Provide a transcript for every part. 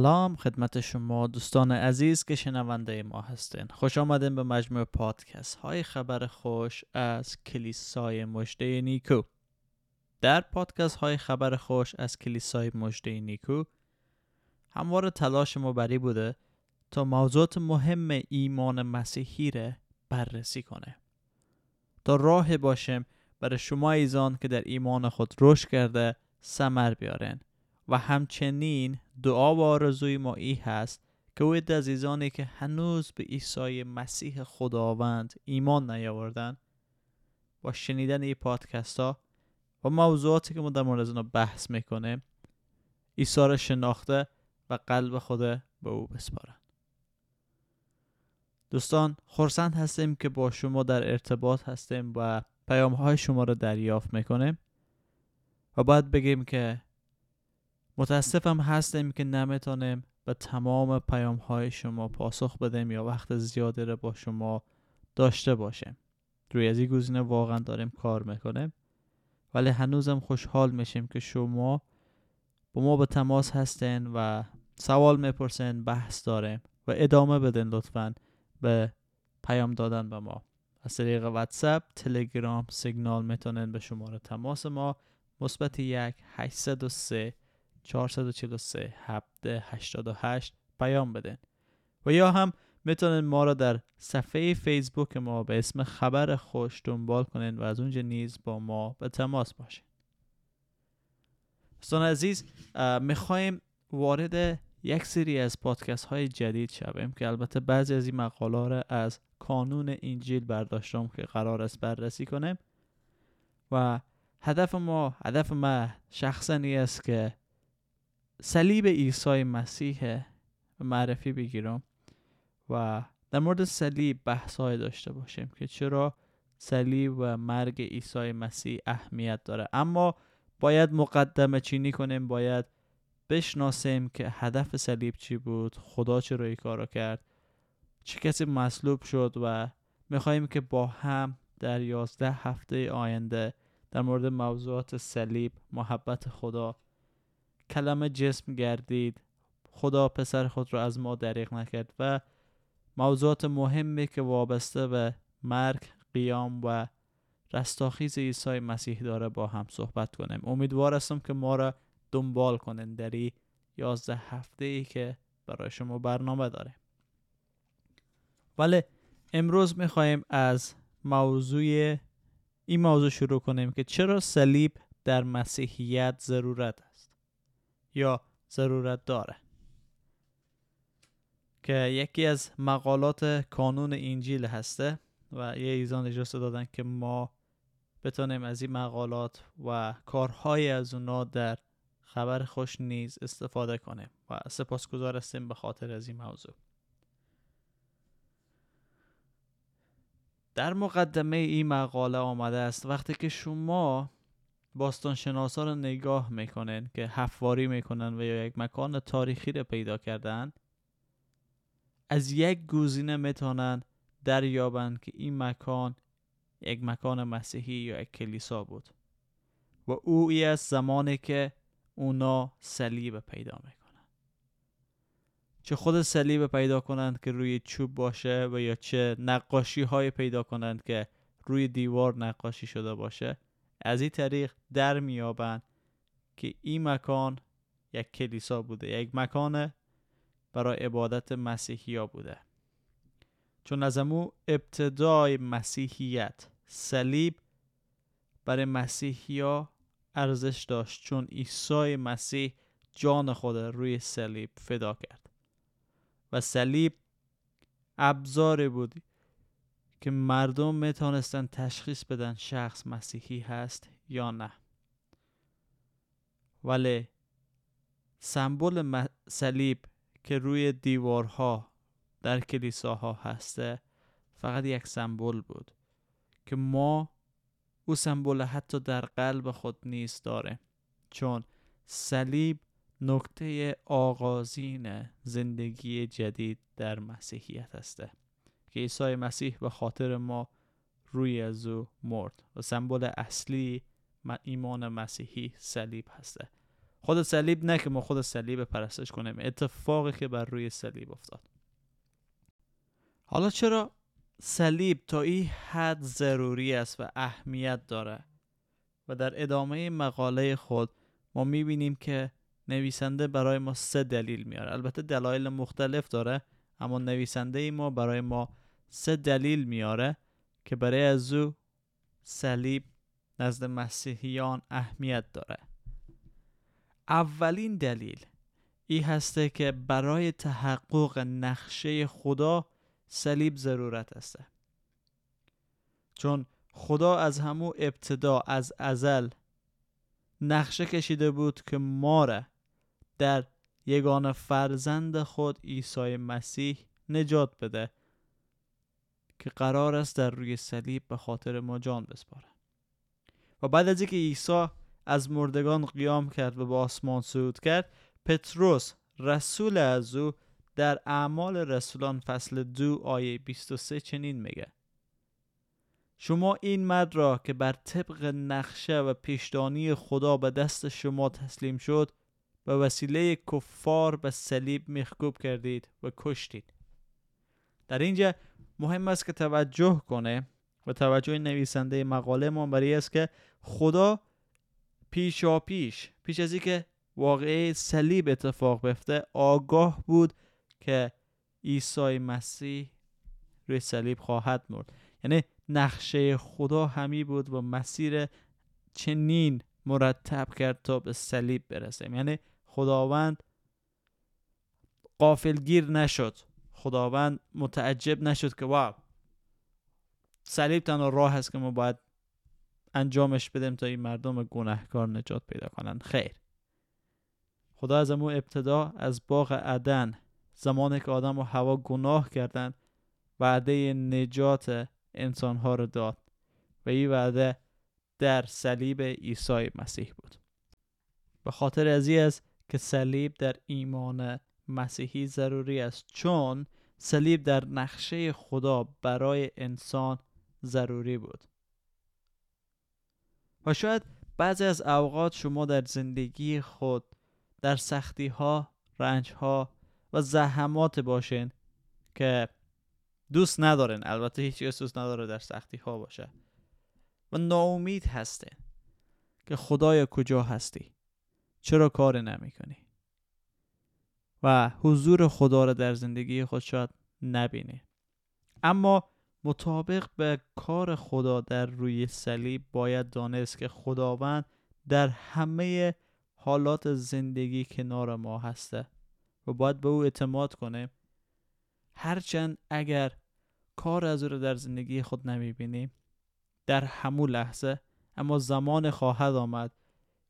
سلام خدمت شما دوستان عزیز که شنونده ما هستین. خوش آمدین به مجموع پادکست های خبر خوش از کلیسای مجده نیکو. در پادکست های خبر خوش از کلیسای مجده نیکو هموار تلاش ما بری بوده تا موضوعات مهم ایمان مسیحی را بررسی کنه. تا راه باشیم برای شما ایزان که در ایمان خود رشد کرده سمر بیارن و همچنین دعا و آرزوی ما ای هست که او عزیزانی که هنوز به عیسی مسیح خداوند ایمان نیاوردن با شنیدن این پادکست ها و موضوعاتی که ما در مورد بحث می‌کنیم عیسی را شناخته و قلب خود به او بسپارن. دوستان خورسند هستیم که با شما در ارتباط هستیم و پیام های شما را دریافت می‌کنیم و باید بگیم که متاسفم هستیم که نمی‌تونیم به تمام پیام های شما پاسخ بدیم یا وقت زیادی را با شما داشته باشیم روی از این گزینه واقعا داریم کار می‌کنیم ولی هنوزم خوشحال میشیم که شما با ما به تماس هستین و سوال می‌پرسین بحث داریم و ادامه بدین لطفا به پیام دادن به ما. از طریق واتساپ تلگرام سیگنال می‌تونین به شماره تماس ما. مثبت یک 803 443 788 پیام بدین. و یا هم می‌تونین ما را در صفحه فیسبوک ما به اسم خبر خوش دنبال کنین و از اونجا نیز با ما به تماس باشین. دوستان عزیز می‌خوایم وارد یک سری از پادکست های جدید شویم که البته بعضی از این مقاله را از کانون انجیل برداشتم که قرار است بررسی کنیم. و هدف ما هدف ما شخصا است که صلیب عیسی مسیح معرفی بگیرم و در مورد صلیب بحث های داشته باشیم که چرا صلیب و مرگ عیسی مسیح اهمیت داره. اما باید مقدمه چینی کنیم باید بشناسیم که هدف صلیب چی بود خدا چرا این کارو کرد چه کسی مصلوب شد و میخواییم که با هم در یازده هفته آینده در مورد موضوعات صلیب محبت خدا کلمه جسم گردید. خدا پسر خود را از ما دریغ نکرد و موضوعات مهمی که وابسته به مرگ قیام و رستاخیز عیسی مسیح داره با هم صحبت کنیم. امیدوار هستم که ما را دنبال کنین در این یازده هفته ای که برای شما برنامه داره ولی امروز می‌خواهیم از موضوع این موضوع شروع کنیم که چرا صلیب در مسیحیت ضرورت یا ضرورت داره. که یکی از مقالات کانون انجیل هسته و یه ایزان اجازه دادن که ما بتونیم از این مقالات و کارهای از اونا در خبر خوش نیز استفاده کنیم و سپاسگزار هستیم به خاطر از این موضوع. در مقدمه این مقاله آمده است وقتی که شما باستان شناسا رو نگاه می‌کنن که حفواری می‌کنن و یا یک مکان تاریخی رو پیدا کردن از یک گزینه می‌تونن دریابند که این مکان یک مکان مسیحی یا یک کلیسا بود. و او ای از زمانی که اونا صلیب پیدا می‌کنن. چه خود صلیب پیدا کنند که روی چوب باشه و یا چه نقاشی های پیدا کنند که روی دیوار نقاشی شده باشه از این طریق در میابند که این مکان یک کلیسا بوده یک مکان برای عبادت مسیحی ها بوده. چون از امو ابتدای مسیحیت صلیب برای مسیحی ها ارزش داشت چون عیسی مسیح جان خود روی صلیب فدا کرد. و صلیب ابزاری بود که مردم می‌تونستن تشخیص بدن شخص مسیحی هست یا نه. ولی سمبل صلیب که روی دیوارها در کلیساها هسته فقط یک سمبل بود که ما او سمبل حتی در قلب خود نیست داره چون صلیب نکته آغازین زندگی جدید در مسیحیت هسته. که عیسی مسیح به خاطر ما روی از او مرد و سمبل اصلی ایمان مسیحی صلیب هسته. خود صلیب نه که ما خود صلیب پرستش کنیم اتفاقی که بر روی صلیب افتاد. حالا چرا صلیب تا این حد ضروری است و اهمیت داره؟ و در ادامه مقاله خود ما می‌بینیم که نویسنده برای ما سه دلیل میاره. البته دلایل مختلف داره اما نویسنده ما برای ما سه دلیل میاره که برای از او صلیب نزد مسیحیان اهمیت داره. اولین دلیل ای هسته که برای تحقق نقشه خدا صلیب ضرورت است چون خدا از همو ابتدا از ازل نقشه کشیده بود که ما را در یگان فرزند خود عیسی مسیح نجات بده. که قرار است در روی صلیب به خاطر ما جان بسپاره و بعد از اینکه عیسی از مردگان قیام کرد و به آسمان صعود کرد پتروس رسول از او در اعمال رسولان فصل دو آیه 23 چنین میگه. شما این مرد را که بر طبق نقشه و پیشدانی خدا به دست شما تسلیم شد به وسیله کفار به صلیب مخکوب کردید و کشتید. در اینجا مهم است که توجه کنه و توجه نویسنده مقاله ما برای است که خدا پیشا پیش پیش از اینکه واقعه صلیب اتفاق بیفته آگاه بود که عیسی مسیح روی صلیب خواهد مرد. یعنی نقشه خدا همی بود و مسیر چنین مرتب کرد تا به صلیب برسه یعنی خداوند قافلگیر نشد. خداوند متعجب نشد که واو صلیب تنها راه هست که ما باید انجامش بدیم تا این مردم گناهکار نجات پیدا کنند. خیر. خدا از امو ابتدا از باغ عدن زمانی که آدم و هوا گناه کردند وعده نجات انسانها رو داد و این وعده در صلیب عیسی مسیح بود. به خاطر از است که صلیب در ایمان مسیحی ضروری است. چون صلیب در نقشه خدا برای انسان ضروری بود. و شاید بعضی از اوقات شما در زندگی خود در سختی ها رنج ها و زحمات باشین که دوست ندارین. البته هیچ دوست نداره در سختی ها باشه. و ناامید هستین که خدای کجا هستی؟ چرا کار نمی کنی و حضور خدا را در زندگی خود شاید نبینی. اما مطابق به کار خدا در روی صلیب باید دانست که خداوند در همه حالات زندگی کنار ما هسته و باید به او اعتماد کنیم هرچند اگر کار از او رو در زندگی خود نمی‌بینیم در همون لحظه اما زمان خواهد آمد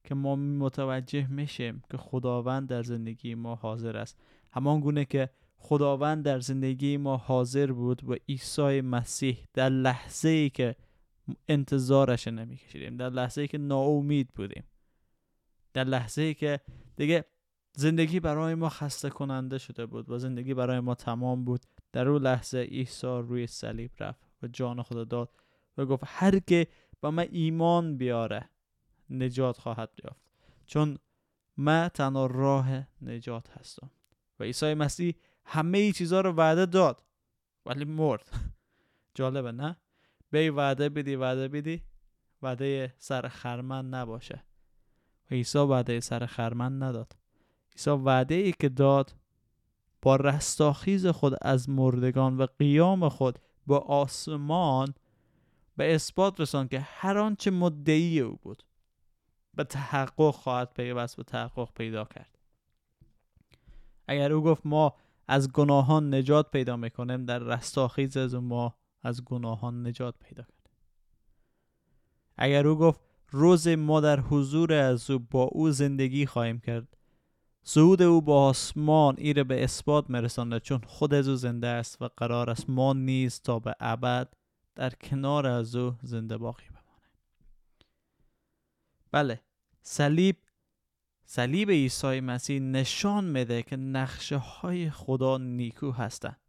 که ما متوجه میشیم که خداوند در زندگی ما حاضر است. همان گونه که خداوند در زندگی ما حاضر بود و عیسی مسیح در لحظه ای که انتظارش نمیکشیدیم در لحظه ای که ناامید بودیم در لحظه ای که دیگه زندگی برای ما خسته کننده شده بود و زندگی برای ما تمام بود در اون لحظه عیسی روی صلیب رفت و جان خدا داد و گفت هر که با من ایمان بیاره نجات خواهد یافت. چون من تنها راه نجات هستم. و عیسی مسیح همه ای چیزها رو وعده داد ولی مرد. جالبه نه؟ بی وعده بدی وعده بدی وعده سر خرمن نباشه. و عیسی وعده سر خرمن نداد. عیسی وعده ای که داد با رستاخیز خود از مردگان و قیام خود با آسمان به اثبات رسان که هر آنچه مدعی او بود. به تحقق خواهد پیوست و تحقق پیدا کرد. اگر او گفت ما از گناهان نجات پیدا می‌کنیم در رستاخیز از ما از گناهان نجات پیدا کرد اگر او گفت روز ما در حضور از او با او زندگی خواهیم کرد صعود او با آسمان ایره به اثبات مرسانده چون خود از او زنده است و قرار است ما نیز تا به ابد در کنار از او زنده باقی بمانه بله صلیب صلیب عیسی مسیح نشان میده که نقشه های خدا نیکو هستند.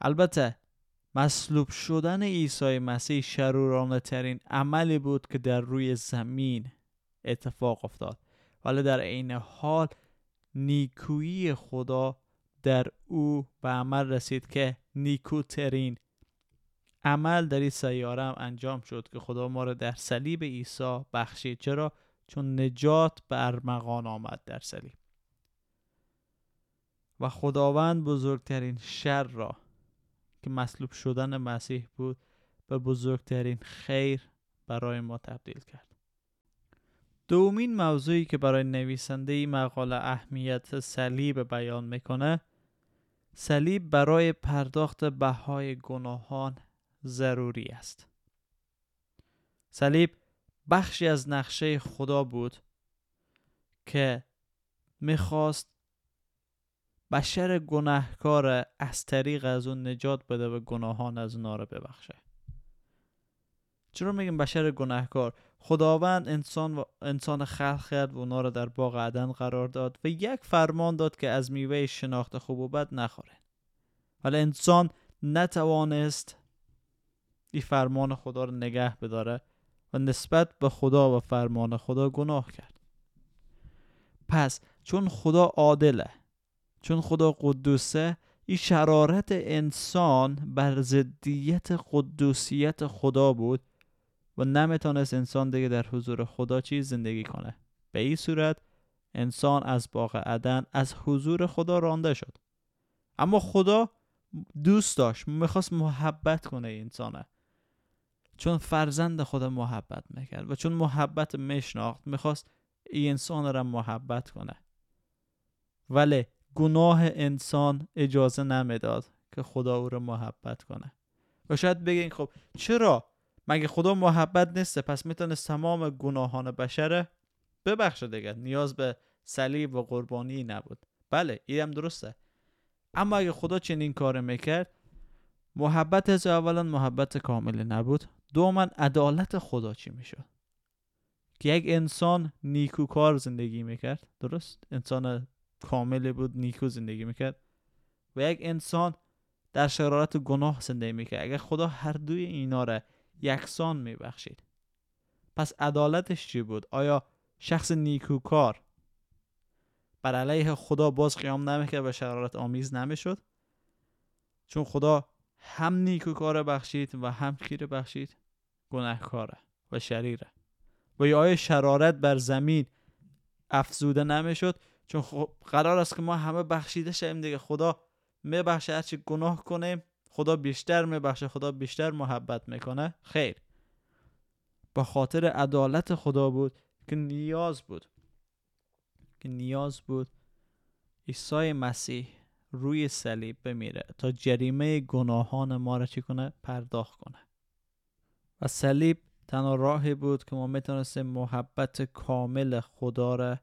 البته مصلوب شدن عیسی مسیح شرورانه ترین عملی بود که در روی زمین اتفاق افتاد ولی در عین حال نیکویی خدا در او به عمل رسید که نیکوترین عمل در این سیاره هم انجام شد که خدا ما را در صلیب عیسی بخشید. چرا؟ چون نجات به ارمغان آمد در صلیب. و خداوند بزرگترین شر را که مصلوب شدن مسیح بود به بزرگترین خیر برای ما تبدیل کرد. دومین موضوعی که برای نویسنده این مقاله اهمیت صلیب بیان می‌کنه صلیب برای پرداخت بهای گناهان ضروری است. صلیب بخشی از نقشه خدا بود که می‌خواست بشر گناهکار از طریق از اون نجات بده و گناهان از اونا رو ببخشه. چرا میگیم بشر گناهکار؟ خداوند انسان و انسان خلق کرد و اونا رو در باغ عدن قرار داد و یک فرمان داد که از میوه شناخت خوب و بد نخورن ولی انسان نتوانست این فرمان خدا رو نگه بداره و نسبت به خدا و فرمان خدا گناه کرد. پس چون خدا عادله چون خدا قدوسه این شرارت انسان بر ضدیت قدوسیت خدا بود و نمی‌تونست انسان دیگه در حضور خدا چیز زندگی کنه. به این صورت انسان از باغ عدن از حضور خدا رانده شد. اما خدا دوست داشت می‌خواست محبت کنه انسانه. چون فرزند خدا محبت می‌کرد و چون محبت میشناخت می‌خواست این انسان را محبت کنه. ولی گناه انسان اجازه نمی‌داد که خدا او را محبت کنه. و شاید بگین خب چرا؟ مگه خدا محبت نیسته پس می‌تونه تمام گناهان بشره ببخشه دیگه. نیاز به صلیب و قربانی نبود. بله این درسته. اما اگه خدا چنین کار می‌کرد محبت از اولا محبت کامل نبود. دوما عدالت خدا چی می‌شد؟ که یک انسان نیکوکار زندگی می‌کرد درست؟ انسان کامل بود نیکو زندگی می‌کرد. و یک انسان در شرارت گناه زندگی می‌کرد. اگر خدا هر دوی اینا را یکسان میبخشید پس عدالتش چی بود؟ آیا شخص نیکوکار بر علیه خدا باز قیام نمی‌کرد و شرارت آمیز نمی‌شد؟ چون خدا هم نیکوکار بخشید و هم کیر بخشید. گناهکاره و شریره. و یا آیا شرارت بر زمین افزوده نمی‌شد چون خب قرار است که ما همه بخشیده شویم دیگه. خدا میبخشه هرچی گناه کنیم خدا بیشتر میبخشه خدا بیشتر محبت می‌کنه. خیر. با خاطر عدالت خدا بود که نیاز بود که نیاز بود عیسی مسیح روی صلیب بمیره تا جریمه گناهان ما را چی کنه؟ پرداخت کنه. و صلیب تنها راهی بود که ما می‌تونستیم محبت کامل خدا را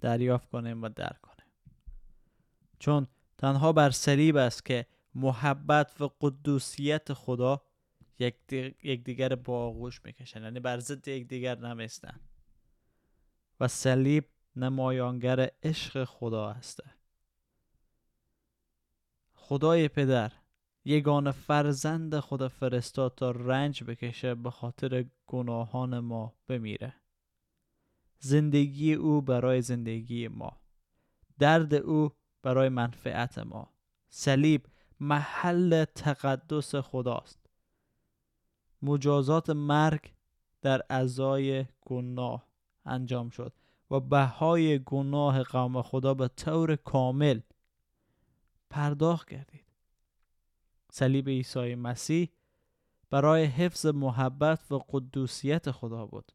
دریافت کنیم و درک کنیم. چون تنها بر صلیب است که محبت و قدوسیت خدا یک یکدیگر با آغوش می‌کشن یعنی بر ضد یکدیگر نمیستن. و صلیب نمایانگر عشق خدا هسته خدای پدر یگان فرزند خدا فرستاد تا رنج بکشه به خاطر گناهان ما بمیره. زندگی او برای زندگی ما. درد او برای منفعت ما. صلیب محل تقدس خداست. مجازات مرگ در ازای گناه انجام شد و بهای گناه قوم خدا به طور کامل پرداخت گردید. صلیب عیسی مسیح برای حفظ محبت و قدوسیت خدا بود.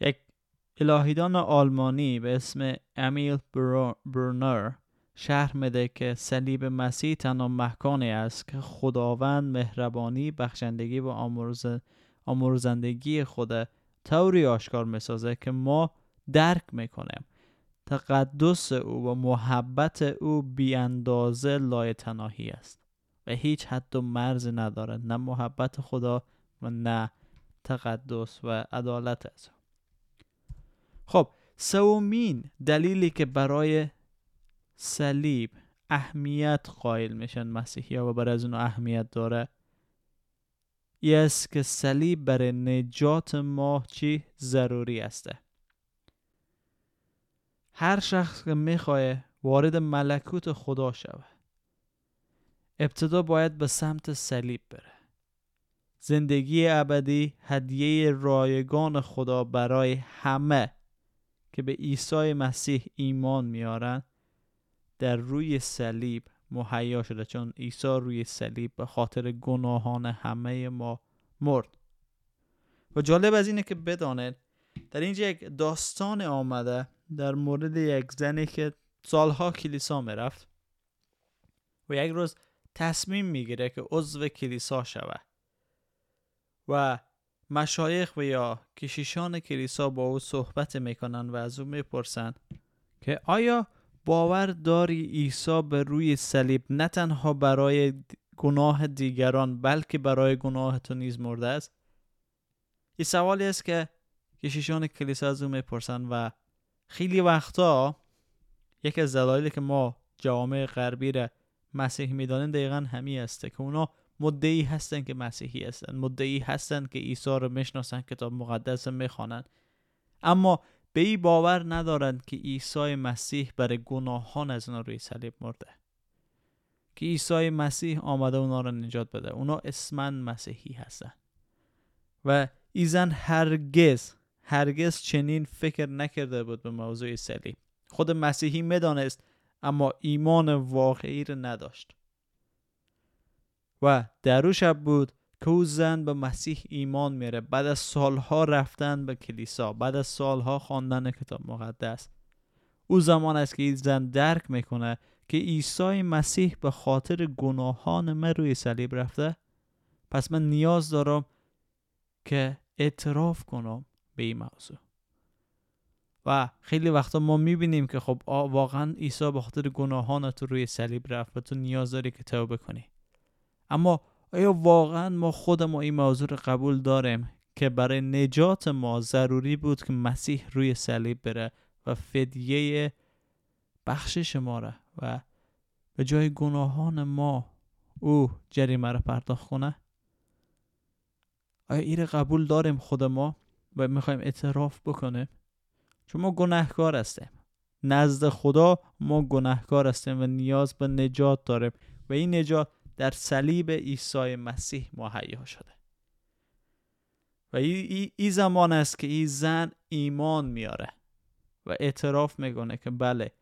یک الهیدان آلمانی به اسم امیل برنر شرح میده که صلیب مسیح تنها مکانی است که خداوند مهربانی بخشندگی و آمرزندگی خود طوری آشکار می‌سازه که ما درک می‌کنیم. تقدس او و محبت او بی اندازه لایتناهی است و هیچ حد و مرز نداره نه محبت خدا و نه تقدس و عدالت از خب سومین دلیلی که برای صلیب اهمیت قائل میشن مسیحی و برای از اون اهمیت داره ای است که صلیب برای نجات ما چی؟ ضروری است. هر شخص که می‌خواه وارد ملکوت خدا شود ابتدا باید به سمت صلیب بره. زندگی ابدی هدیه رایگان خدا برای همه که به عیسی مسیح ایمان میارن در روی صلیب مهیا شده چون عیسی روی صلیب به خاطر گناهان همه ما مرد. و جالب از اینه که بدانید در اینجا یک داستان آمده در مورد یک زنی که سالها کلیسا می‌رفت و یک روز تصمیم می‌گیره که عضو کلیسا شود و مشایخ و یا کشیشان کلیسا با او صحبت می‌کنن و از او می‌پرسن که آیا باور داری عیسی به روی صلیب نه تنها برای گناه دیگران بلکه برای گناه تو نیز مرده است؟ این سوالی است که کشیشان کلیسا از او می‌پرسن و خیلی وقتا یکی از دلایلی که ما جامعه غربی را مسیح می‌دانیم دقیقا همی است که اونا مدعی هستن که مسیحی هستن مدعی هستن که عیسی رو می‌شناسن کتاب مقدس می‌خوانند. اما به این باور ندارند که عیسی مسیح برای گناهان از اونا روی صلیب مرده. که عیسی مسیح آمده اونا رو نجات بده. اونا اسما مسیحی هستن و ایزن هرگز هرگز چنین فکر نکرده بود به موضوع صلیب خود مسیحی می‌دانست اما ایمان واقعی رو نداشت. و در شب بود که او زن به مسیح ایمان میره. بعد از سالها رفتن به کلیسا بعد از سالها خواندن کتاب مقدس. او زمان است که این زن درک می‌کنه که عیسی مسیح به خاطر گناهان من روی صلیب رفته. پس من نیاز دارم که اعتراف کنم. به این موضوع و خیلی وقتا ما می‌بینیم که خب واقعا عیسی به خاطر گناهان تو روی صلیب رفت و تو نیاز داری که توبه کنی اما آیا واقعا ما خود ما این موضوع رو قبول داریم که برای نجات ما ضروری بود که مسیح روی صلیب بره و فدیه بخشش ما را و به جای گناهان ما او جریمه را پرداخت کنه؟ آیا این قبول داریم خود ما؟ و می‌خوایم اعتراف بکنیم چون ما گناهکار هستیم. نزد خدا ما گناهکار هستیم و نیاز به نجات داریم. و این نجات در صلیب عیسی مسیح مهیا شده. و این ای, زمان است که این زن ایمان میاره و اعتراف می‌کنه که بله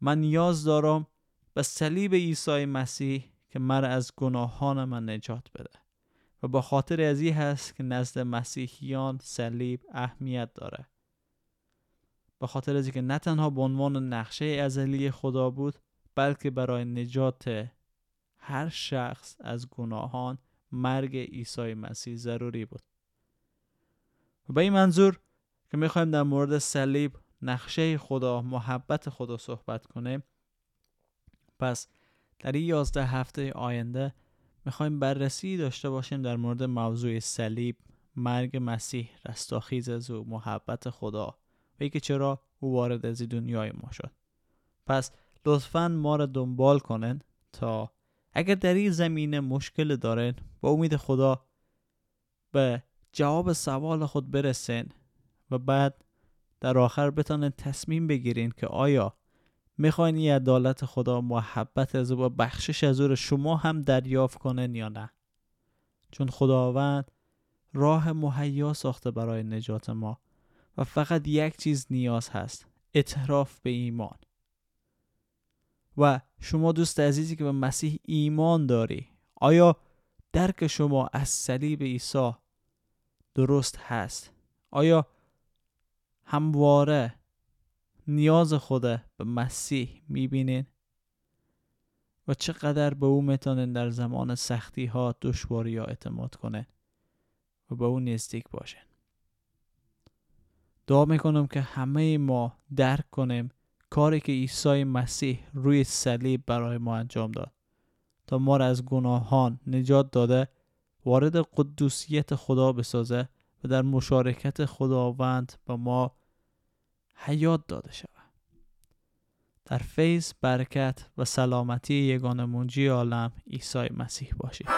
من نیاز دارم به صلیب عیسی مسیح که مرا از گناهان من نجات بده. و با خاطر از این هست که نزد مسیحیان صلیب اهمیت داره. به خاطر از اینکه نه تنها به عنوان نقشه ازلی خدا بود بلکه برای نجات هر شخص از گناهان مرگ عیسی مسیح ضروری بود. و به این منظور که می‌خوایم در مورد صلیب نقشه خدا محبت خدا صحبت کنیم پس در این یازده هفته آینده می‌خوایم بررسی داشته باشیم در مورد موضوع صلیب مرگ مسیح رستاخیز از او محبت خدا و که چرا او وارد از دنیای ما شد. پس لطفا ما را دنبال کنن تا اگر در این زمینه مشکل دارین با امید خدا به جواب سوال خود برسین و بعد در آخر بتانین تصمیم بگیرین که آیا می‌خواین این عدالت خدا محبت از او و بخشش از او شما هم دریافت کنن یا نه؟ چون خداوند راه مهیا ساخته برای نجات ما و فقط یک چیز نیاز هست اعتراف به ایمان. و شما دوست عزیزی که به مسیح ایمان داری آیا درک شما از صلیب عیسی درست هست؟ آیا همواره نیاز خود به مسیح می‌بینین و چقدر به او می‌تونن در زمان سختی ها دشواری ها اعتماد کنه و به او نزدیک باشن دعا می‌کنم که همه ما درک کنیم کاری که عیسی مسیح روی صلیب برای ما انجام داد تا ما را از گناهان نجات داده وارد قدوسیت خدا بسازه و در مشارکت خداوند به ما حیات داده شود. در فیض برکت و سلامتی یگان منجی عالم عیسی مسیح باشید.